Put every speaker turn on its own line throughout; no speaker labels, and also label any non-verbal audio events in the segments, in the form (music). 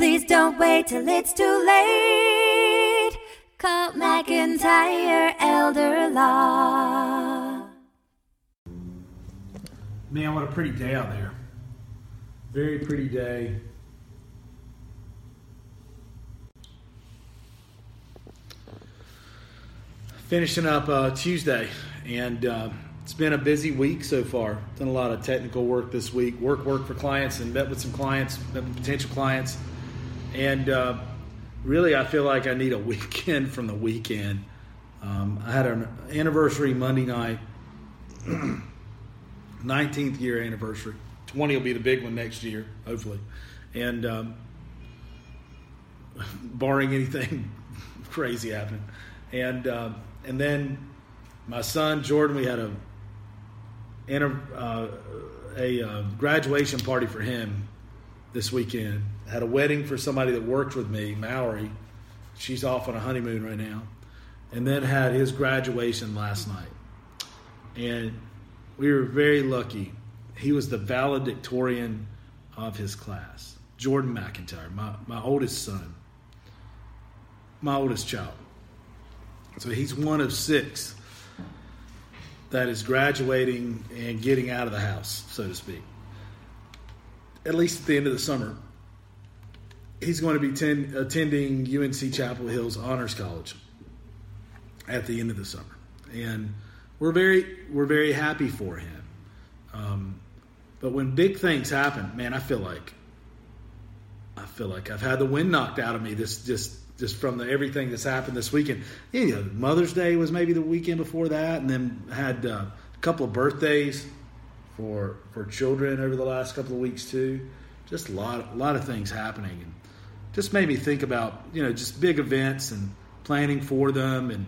Please don't wait till it's too late. Call McIntyre Elder Law.
Man, what a pretty day out there. Very pretty day. Finishing up uh, Tuesday, and uh, it's been a busy week so far. Done a lot of technical work this week, work, work for clients, and met with some clients, met with potential clients. And uh, really, I feel like I need a weekend from the weekend. Um, I had an anniversary Monday night, 19th year anniversary. 20 will be the big one next year, hopefully. And um, barring anything (laughs) crazy happening. And, uh, and then my son, Jordan, we had a, uh, a uh, graduation party for him this weekend. Had a wedding for somebody that worked with me, Mallory. She's off on a honeymoon right now. And then had his graduation last night. And we were very lucky. He was the valedictorian of his class. Jordan McIntyre, my, my oldest son, my oldest child. So he's one of six that is graduating and getting out of the house, so to speak. At least at the end of the summer, he's going to be ten, attending UNC Chapel Hill's Honors College at the end of the summer, and we're very we're very happy for him. Um, but when big things happen, man, I feel like I feel like I've had the wind knocked out of me. This just just from the, everything that's happened this weekend. You know, Mother's Day was maybe the weekend before that, and then had uh, a couple of birthdays for for children over the last couple of weeks too. Just a lot a lot of things happening, and just made me think about you know just big events and planning for them, and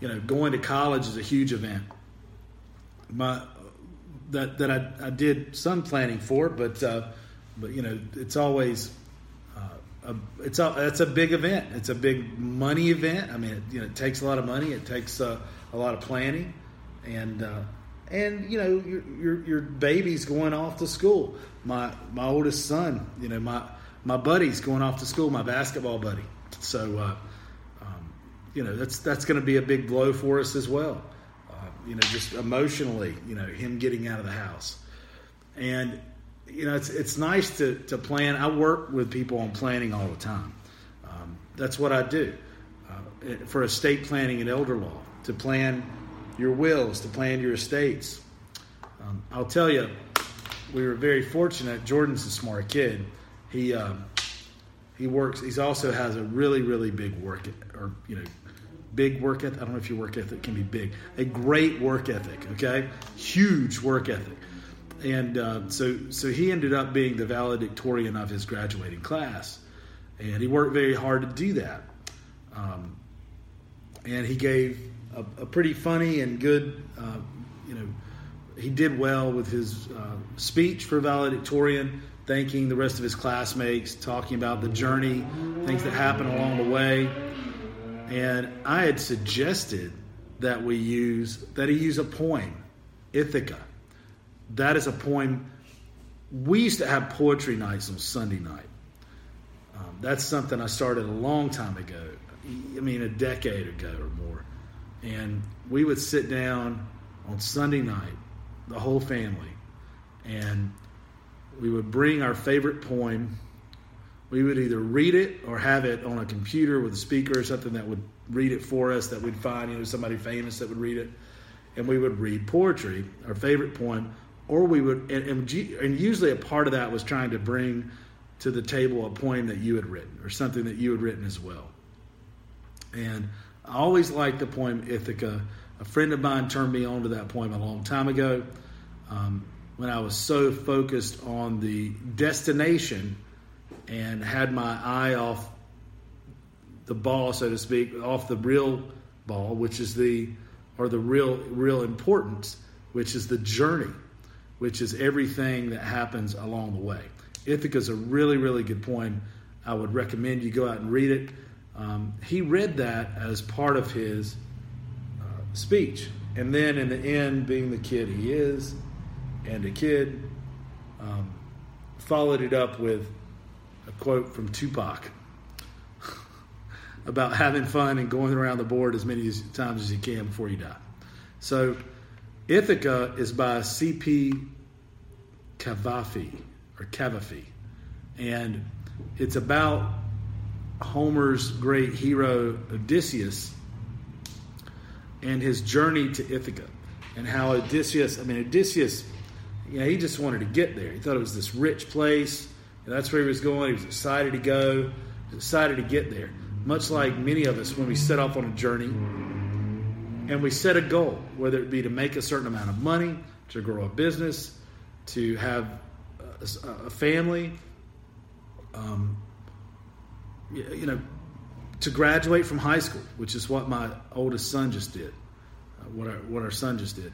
you know going to college is a huge event. My that that I, I did some planning for, but uh, but you know it's always a, it's a it's a big event. It's a big money event. I mean, it, you know, it takes a lot of money. It takes uh, a lot of planning, and uh, and you know, your, your your baby's going off to school. My my oldest son, you know, my my buddy's going off to school. My basketball buddy. So, uh, um, you know, that's that's going to be a big blow for us as well. Uh, you know, just emotionally, you know, him getting out of the house, and you know, it's it's nice to to plan. I work with people on planning all the time. Um, that's what I do uh, for estate planning and elder law to plan your wills, to plan your estates. Um, I'll tell you, we were very fortunate. Jordan's a smart kid. He um, he works. He's also has a really really big work or you know big work ethic. I don't know if your work ethic can be big. A great work ethic. Okay, huge work ethic and uh, so so he ended up being the valedictorian of his graduating class, and he worked very hard to do that. Um, and he gave a, a, pretty funny and good, uh, you know, he did well with his uh, speech for valedictorian, thanking the rest of his classmates, talking about the journey, things that happened along the way. And I had suggested that we use that he use a poem, Ithaca that is a poem. We used to have poetry nights on Sunday night. Um, that's something I started a long time ago. I mean, a decade ago or more. And we would sit down on Sunday night, the whole family, and we would bring our favorite poem. We would either read it or have it on a computer with a speaker or something that would read it for us, that we'd find, you know, somebody famous that would read it. And we would read poetry, our favorite poem, or we would and, and, usually a part of that was trying to bring to the table a poem that you had written or something that you had written as well and i always liked the poem ithaca a friend of mine turned me on to that poem a long time ago um, when i was so focused on the destination and had my eye off the ball so to speak off the real ball which is the or the real real importance which is the journey which is everything that happens along the way. Ithaca is a really, really good poem. I would recommend you go out and read it. Um, he read that as part of his uh, speech. And then in the end, being the kid he is, and a kid, um, followed it up with a quote from Tupac (laughs) about having fun and going around the board as many times as you can before you die. So, Ithaca is by C.P. Cavafy or Cavafy, and it's about Homer's great hero Odysseus and his journey to Ithaca, and how Odysseus. I mean, Odysseus. You know, he just wanted to get there. He thought it was this rich place. that's where he was going. He was excited to go. Excited to get there much like many of us when we set off on a journey and we set a goal, whether it be to make a certain amount of money, to grow a business, to have a, a family, um, you know, to graduate from high school, which is what my oldest son just did, uh, what our what our son just did,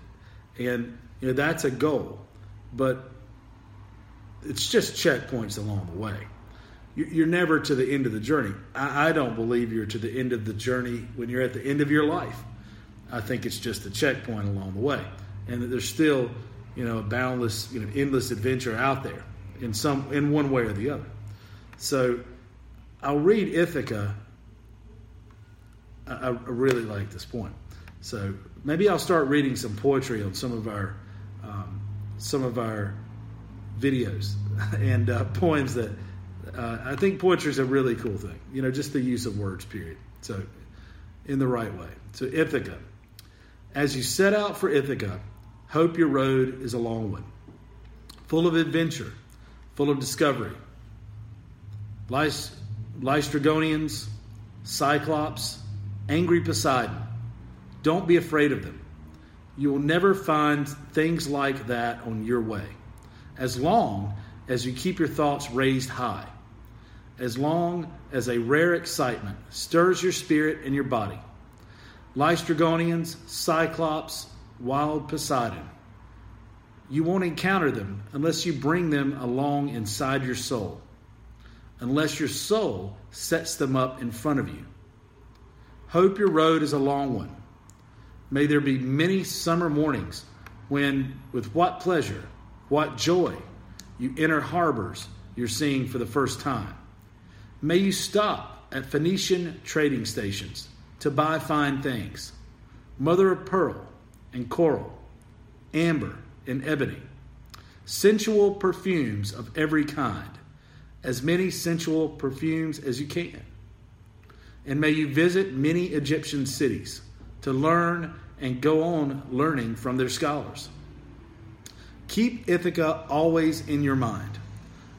and you know that's a goal, but it's just checkpoints along the way you're never to the end of the journey. I, don't believe you're to the end of the journey when you're at the end of your life. I think it's just a checkpoint along the way, and that there's still, you know, a boundless, you know, endless adventure out there in some in one way or the other. So, I'll read Ithaca. I, I really like this point. So maybe I'll start reading some poetry on some of our um, some of our videos (laughs) and uh, poems that uh, I think poetry is a really cool thing. You know, just the use of words, period. So, in the right way. So, Ithaca. As you set out for Ithaca, hope your road is a long one, full of adventure, full of discovery. Lys- Laestrygonians, Cyclops, angry Poseidon. Don't be afraid of them. You will never find things like that on your way, as long as you keep your thoughts raised high as long as a rare excitement stirs your spirit and your body. Laestrygonians, Cyclops, wild Poseidon. You won't encounter them unless you bring them along inside your soul, unless your soul sets them up in front of you. Hope your road is a long one. May there be many summer mornings when, with what pleasure, what joy, you enter harbors you're seeing for the first time. May you stop at Phoenician trading stations to buy fine things mother of pearl and coral, amber and ebony, sensual perfumes of every kind, as many sensual perfumes as you can. And may you visit many Egyptian cities to learn and go on learning from their scholars. Keep Ithaca always in your mind.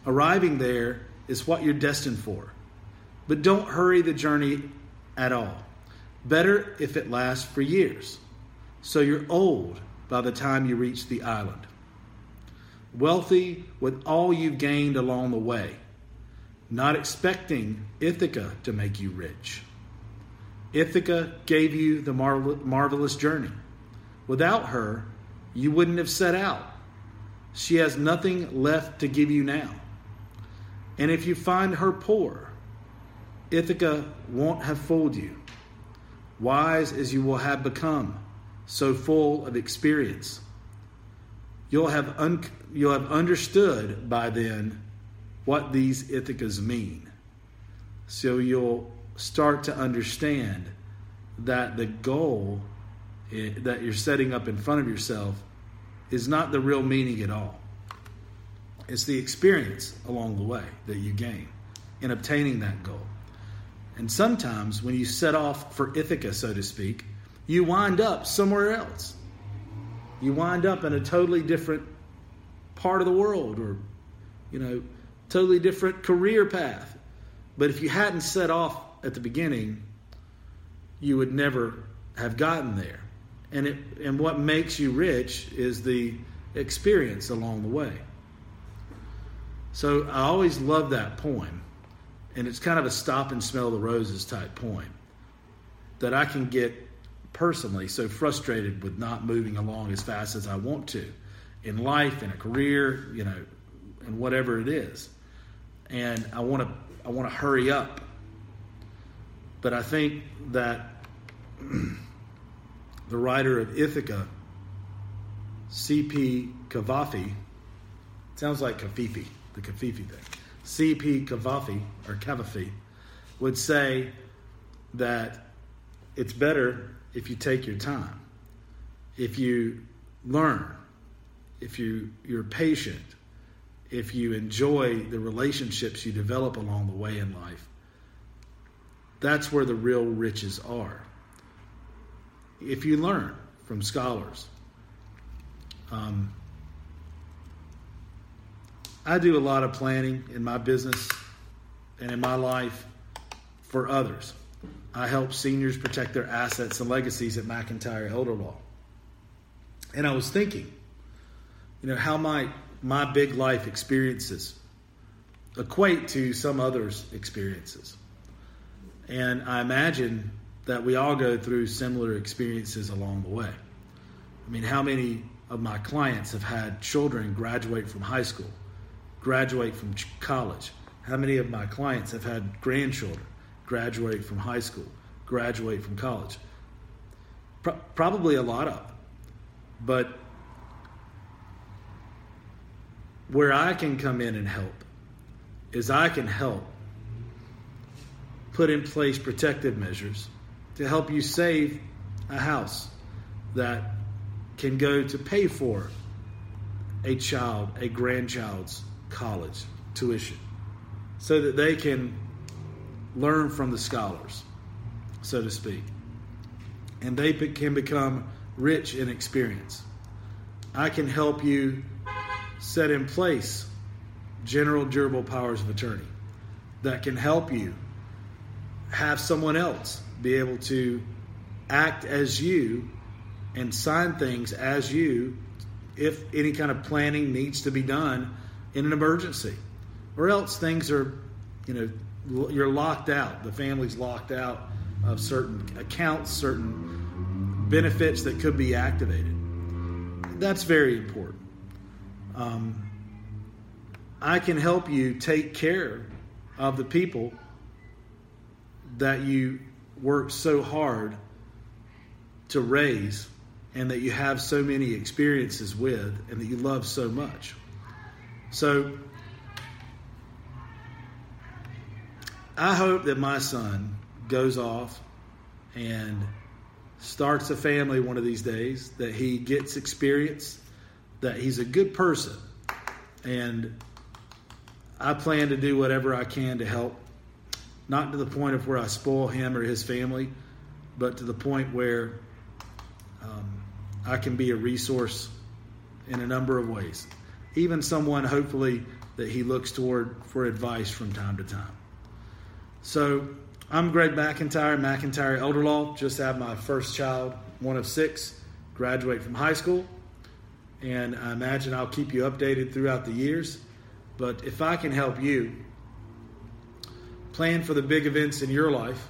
Arriving there is what you're destined for. But don't hurry the journey at all. Better if it lasts for years, so you're old by the time you reach the island. Wealthy with all you've gained along the way, not expecting Ithaca to make you rich. Ithaca gave you the marvelous journey. Without her, you wouldn't have set out. She has nothing left to give you now. And if you find her poor, Ithaca won't have fooled you. Wise as you will have become, so full of experience. You'll have, un- you'll have understood by then what these Ithacas mean. So you'll start to understand that the goal that you're setting up in front of yourself is not the real meaning at all. It's the experience along the way that you gain in obtaining that goal. And sometimes when you set off for Ithaca, so to speak, you wind up somewhere else. You wind up in a totally different part of the world or, you know, totally different career path. But if you hadn't set off at the beginning, you would never have gotten there. And it and what makes you rich is the experience along the way. So I always love that poem. And it's kind of a stop and smell the roses type poem that I can get personally so frustrated with not moving along as fast as I want to in life, in a career, you know, and whatever it is. And I want to I want to hurry up. But I think that the writer of Ithaca, C.P. Cavafy, sounds like Kafifi, the Kafifi thing. C.P. Cavafy, or Cavafy, would say that it's better if you take your time, if you learn, if you, you're patient, if you enjoy the relationships you develop along the way in life. That's where the real riches are. If you learn from scholars, um, I do a lot of planning in my business and in my life for others. I help seniors protect their assets and legacies at McIntyre Elder Law. And I was thinking, you know, how might my big life experiences equate to some others' experiences? And I imagine that we all go through similar experiences along the way. I mean, how many of my clients have had children graduate from high school, graduate from college? How many of my clients have had grandchildren graduate from high school, graduate from college? Pro- probably a lot of. But where I can come in and help is I can help put in place protective measures to help you save a house that can go to pay for a child, a grandchild's college tuition so that they can learn from the scholars, so to speak. And they can become rich in experience. I can help you set in place general durable powers of attorney that can help you have someone else be able to act as you and sign things as you if any kind of planning needs to be done in an emergency. Or else things are you know you're locked out. The family's locked out of certain accounts certain benefits that could be activated. That's very important. Um, i can help you take care of the people that you worked so hard to raise and that you have so many experiences with and that you love so much. So I hope that my son goes off and starts a family one of these days, that he gets experience, that he's a good person. And I plan to do whatever I can to help not to the point of where I spoil him or his family, but to the point where um, I can be a resource in a number of ways. Even someone, hopefully, that he looks toward for advice from time to time. So, I'm Greg McIntyre, McIntyre Elder Law. Just had my first child, one of six, graduate from high school. And I imagine I'll keep you updated throughout the years. But if I can help you, plan for the big events in your life,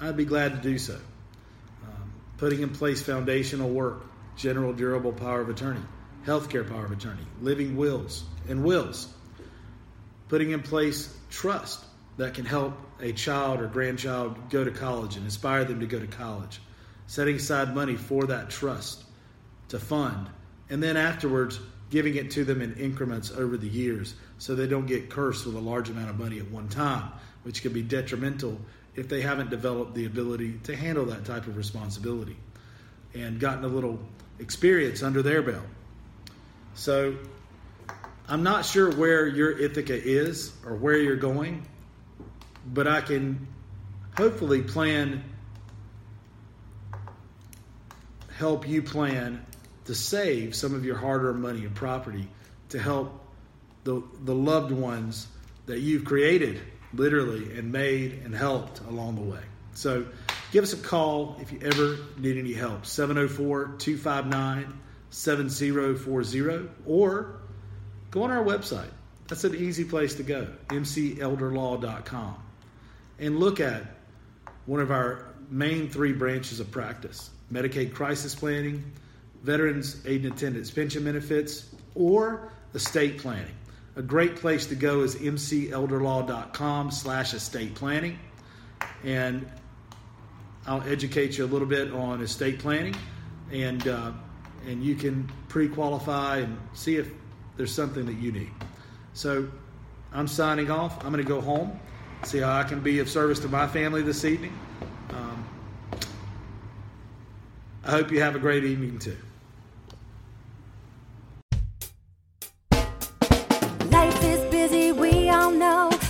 I'd be glad to do so. Um, putting in place foundational work, general durable power of attorney, healthcare power of attorney, living wills and wills. Putting in place trust that can help a child or grandchild go to college and inspire them to go to college. Setting aside money for that trust to fund, and then afterwards giving it to them in increments over the years so they don't get cursed with a large amount of money at one time which can be detrimental if they haven't developed the ability to handle that type of responsibility and gotten a little experience under their belt. So I'm not sure where your Ithaca is or where you're going, but I can hopefully plan, help you plan to save some of your hard earned money and property to help the, the loved ones that you've created literally, and made and helped along the way. So give us a call if you ever need any help 704 259 7040 or go on our website. That's an easy place to go, mcelderlaw.com, and look at one of our main three branches of practice Medicaid crisis planning, veterans aid and attendance pension benefits, or estate planning. A great place to go is mcelderlaw.com slash estate planning. And I'll educate you a little bit on estate planning. And, uh, and you can pre qualify and see if there's something that you need. So I'm signing off. I'm going to go home, see how I can be of service to my family this evening. Um, I hope you have a great evening too.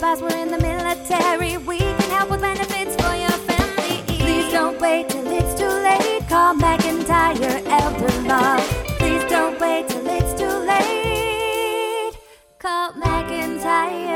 your were in the military, we can help with benefits for your family. Please don't wait till it's too late. Call McIntyre Elder Law. Please don't wait till it's too late. Call McIntyre